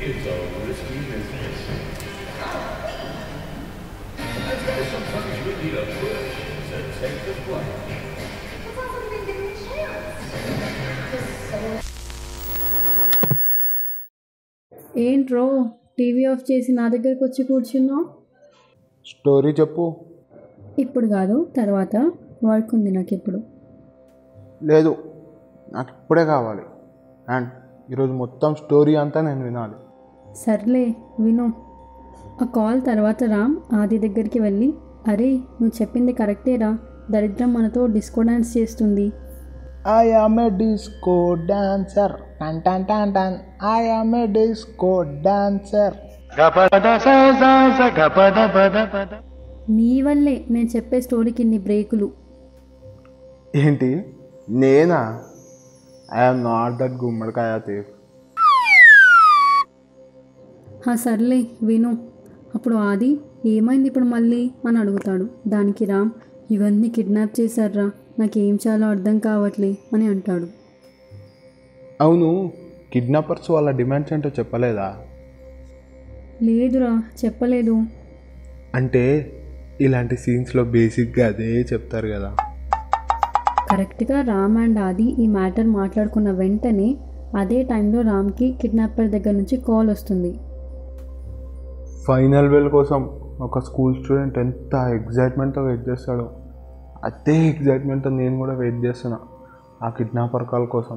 It's a risky business. I tell sometimes you need a push to take the plunge. ఏంట్రో TV off చేసి నా దగ్గరకు వచ్చి కూర్చున్నావు? స్టోరీ చెప్పు. ఇప్పుడు కాదు తర్వాత వర్క్ ఉంది నాకు ఇప్పుడు లేదు నాకు ఇప్పుడే కావాలి. అండ్ ఈరోజు మొత్తం స్టోరీ అంతా నేను వినాలి. సర్లే విను. ఆ కాల్ తర్వాత రామ్ ఆది దగ్గరికి వెళ్ళి అరే నువ్వు చెప్పింది కరెక్టేరా దరిద్రం మనతో డిస్కో డాన్స్ చేస్తుంది. I am a disco dancer టన్ టన్ టన్ టన్. I am a disco dancer నీ వల్లే నేను చెప్పే స్టోరీకి ఇన్ని బ్రేకులు. ఏంటి? నేనా? ఐఎమ్ నాట్ దట్ గుమ్మడికాయ తీఫ్ సర్లే విను. అప్పుడు ఆది ఏమైంది ఇప్పుడు మళ్ళీ? అని అడుగుతాడు. దానికి రామ్ ఇవన్నీ కిడ్నాప్ చేశారా నాకేం చాలో అర్థం కావట్లే అని అంటాడు. అవును కిడ్నాపర్స్ వాళ్ళ డిమాండ్స్ ఏంటో చెప్పలేదా? లేదురా చెప్పలేదు. అంటే ఇలాంటి సీన్స్లో బేసిక్గా అదే చెప్తారు కదా. కరెక్ట్గా రామ్ అండ్ ఆది ఈ మ్యాటర్ మాట్లాడుకున్న వెంటనే అదే టైంలో రామ్కి కిడ్నాపర్ దగ్గర నుంచి కాల్ వస్తుంది. ఫైనల్ వెల్ కోసం ఒక స్కూల్ స్టూడెంట్ ఎంత ఎగ్జైట్మెంట్తో వెయిట్ చేస్తాడో అదే ఎగ్జైట్మెంట్తో నేను కూడా వెయిట్ చేస్తున్నా ఆ కిడ్నాపర్ కాల్ కోసం.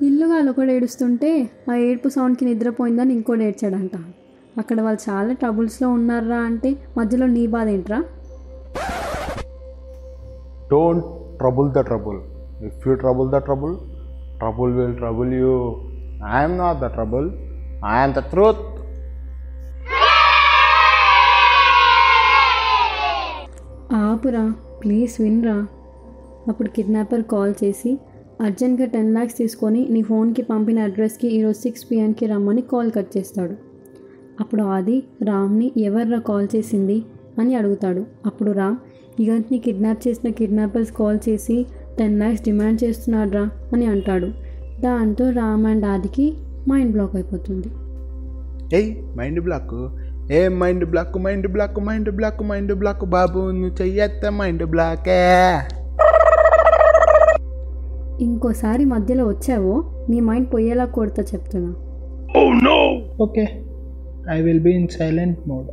ఇల్లుగా ఒకడు ఏడుస్తుంటే ఆ ఏడుపు సౌండ్కి నిద్రపోయిందని ఇంకోటి ఏడ్చాడంట అక్కడ వాళ్ళు చాలా ట్రబుల్స్లో ఉన్నారా అంటే మధ్యలో నీ బాధ ఏంట్రా? Don't trouble the trouble if you trouble the trouble trouble will trouble you I'm not the trouble I'm the truth ఆపురా please విన్రా. అప్పుడు కిడ్నాపర్ కాల్ చేసి అర్జెంట్గా టెన్ ల్యాక్స్ తీసుకొని నీ ఫోన్కి పంపిన అడ్రస్కి ఈరోజు సిక్స్ పిఎంకి రమ్మని కాల్ కట్ చేస్తాడు. అప్పుడు ఆది రామ్ని ఎవర్రా కాల్ చేసింది అని అడుగుతాడు. అప్పుడు రామ్ యుగంత్ని కిడ్నాప్ చేసిన కిడ్నాపర్స్ కాల్ చేసి టెన్ ల్యాక్స్ డిమాండ్ చేస్తున్నాడ్రా అని అంటాడు. దాంతో రామ్ అండ్ ఆదికి మైండ్ బ్లాక్ అయిపోతుంది. ఏయ్ మైండ్ బ్లాక్? ఏ mind block mind block mind block mind block బాబు నువ్వు చెయ్యత్త మైండ్ బ్లాకే. ఇంకోసారి మధ్యలో వచ్చావో నీ మైండ్ పోయేలా కొడతా చెప్తున్నా. Okay. I will be in silent mode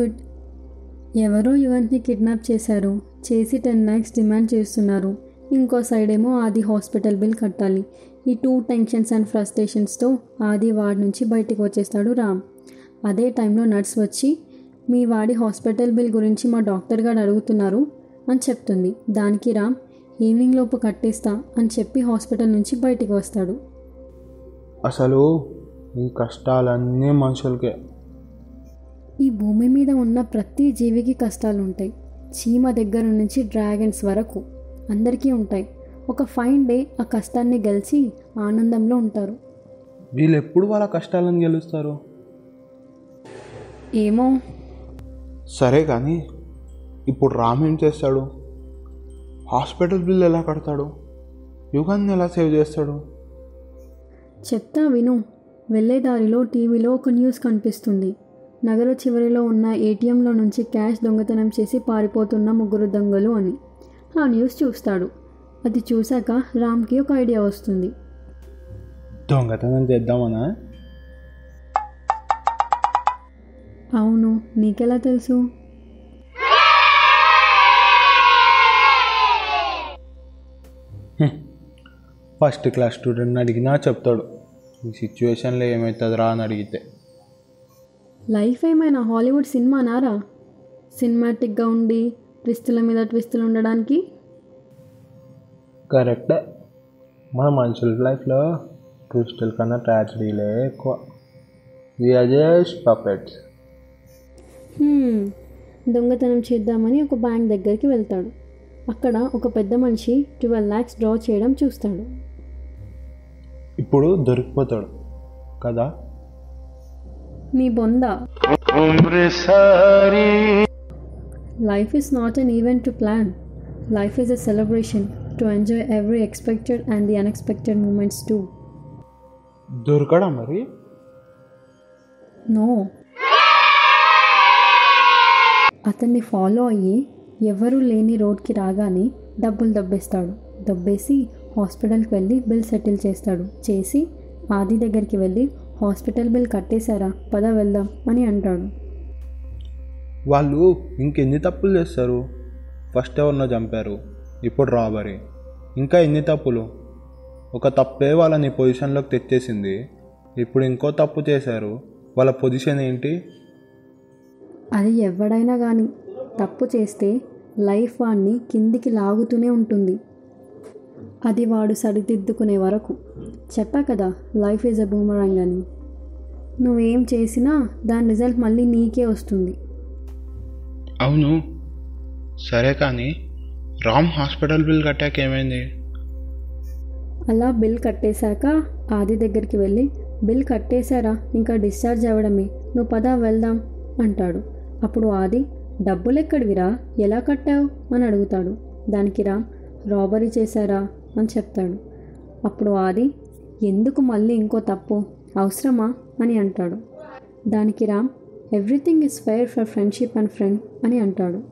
good. ఎవరో యువన్ని కిడ్నాప్ చేశారు. చేసి టెన్ ల్యాక్స్ డిమాండ్ చేస్తున్నారు. ఇంకో సైడ్ ఏమో ఆది హాస్పిటల్ బిల్ కట్టాలి. ఈ టూ టెన్షన్స్ అండ్ ఫ్రస్ట్రేషన్స్తో ఆది వాడి నుంచి బయటికి వచ్చేస్తాడు రామ్. అదే టైంలో నర్స్ వచ్చి మీ వాడి హాస్పిటల్ బిల్ గురించి మా డాక్టర్ గారు అడుగుతున్నారు అని చెప్తుంది. దానికి రామ్ ఈవినింగ్ లోపు కట్టేస్తా అని చెప్పి హాస్పిటల్ నుంచి బయటికి వస్తాడు. అసలు ఈ కష్టాలన్నీ మనుషులకే. ఈ భూమి మీద ఉన్న ప్రతి జీవికి కష్టాలు ఉంటాయి చీమ దగ్గర నుంచి డ్రాగన్స్ వరకు అందరికీ ఉంటాయి. ఒక ఫైన్ డే ఆ కష్టాన్ని గెలిచి ఆనందంలో ఉంటారు. వీళ్ళు ఎప్పుడు వాళ్ళ కష్టాలను గెలుస్తారు? ఏమో. సరే కానీ ఇప్పుడు రామ్ ఏం చేస్తాడు? హాస్పిటల్ బిల్ ఎలా కడతాడు? యుగాన్ని ఎలా సేవ్ చేస్తాడు? చెప్తా విను. వెళ్ళే దారిలో టీవీలో ఒక న్యూస్ కనిపిస్తుంది. నగర చివరిలో ఉన్న ఏటీఎంలో నుంచి క్యాష్ దొంగతనం చేసి పారిపోతున్న ముగ్గురు దొంగలు అని. ఆ న్యూస్ చూస్తాడు. అది చూశాక రామ్కి ఒక ఐడియా వస్తుంది. దొంగతనం చేద్దామనా? అవును నీకెలా తెలుసు? ఫస్ట్ క్లాస్ స్టూడెంట్ని అడిగినా చెప్తాడు. ఈ సిచ్యువేషన్లో ఏమవుతుందిరా అని అడిగితే. లైఫ్ ఏమైనా హాలీవుడ్ సినిమా నారా సినిమాటిక్గా ఉండి ట్విస్టుల మీద ట్విస్టులు ఉండడానికి? కరెక్టే. మన మనుషుల లైఫ్లో ట్విస్టుల కన్నా ట్రాజడీలే ఎక్కువ. వీఆర్ జస్ట్ పపెట్స్ దొంగతనం చేద్దామని ఒక బ్యాంక్ దగ్గరికి వెళ్తాడు. అక్కడ ఒక పెద్ద మనిషి ట్వెల్వ్ ల్యాక్స్ డ్రా చేయడం చూస్తాడు. ఇప్పుడు దొరికిపోతాడు. కదా? మీ బొంద. Life is not an event to plan life is a celebration to enjoy every expected and the unexpected moments too దొరకడా మరి? నో అతన్ని ఫాలో అయ్యి ఎవరూ లేని రోడ్కి రాగానే డబ్బులు దబ్బేస్తాడు. దబ్బేసి హాస్పిటల్కి వెళ్ళి బిల్ సెటిల్ చేస్తాడు. చేసి ఆది దగ్గరికి వెళ్ళి హాస్పిటల్ బిల్ కట్టేశారా? పద వెళ్దాం అని అంటాడు. వాళ్ళు ఇంకెన్ని తప్పులు చేస్తారు? ఫస్ట్ ఎవరినో చంపారు? ఇప్పుడు రాబరీ. ఇంకా ఎన్ని తప్పులు? ఒక తప్పే వాళ్ళని పొజిషన్లోకి తెచ్చేసింది. ఇప్పుడు ఇంకో తప్పు చేశారు. వాళ్ళ పొజిషన్ ఏంటి? అది ఎవడైనా కానీ తప్పు చేస్తే లైఫ్ వాడిని కిందికి లాగుతూనే ఉంటుంది. అది వాడు సరిదిద్దుకునే వరకు. చెప్పా కదా లైఫ్ ఈజ్ అ బూమరాంగ్ అని. నువ్వేం చేసినా దాని రిజల్ట్ మళ్ళీ నీకే వస్తుంది. అవును. సరే కానీ రామ్ హాస్పిటల్ బిల్ కట్టాక ఏమైంది అలా బిల్ కట్టేశాక ఆది దగ్గరికి వెళ్ళి బిల్ కట్టేశారా? ఇంకా డిశ్చార్జ్ అవ్వడమే. నువ్వు పద వెళ్దాం అంటాడు. అప్పుడు ఆది డబ్బులు ఎక్కడివిరా ఎలా కట్టావు? అని అడుగుతాడు. దానికి రామ్ రాబరీ చేశారా? అని చెప్తాడు. అప్పుడు ఆది ఎందుకు మళ్ళీ ఇంకో తప్పు? అవసరమా? అని అంటాడు. దానికి Ram everything is fair for friendship and friend అని అంటాడు.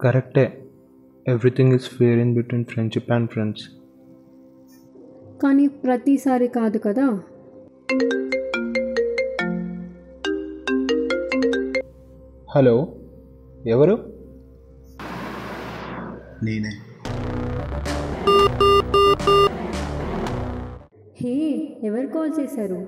కరెక్టే. Everything is fair in between friendship and friends కానీ ప్రతిసారి కాదు కదా? హలో ఎవరు? నేనే. హే ఎవరు కాల్ చేశారు?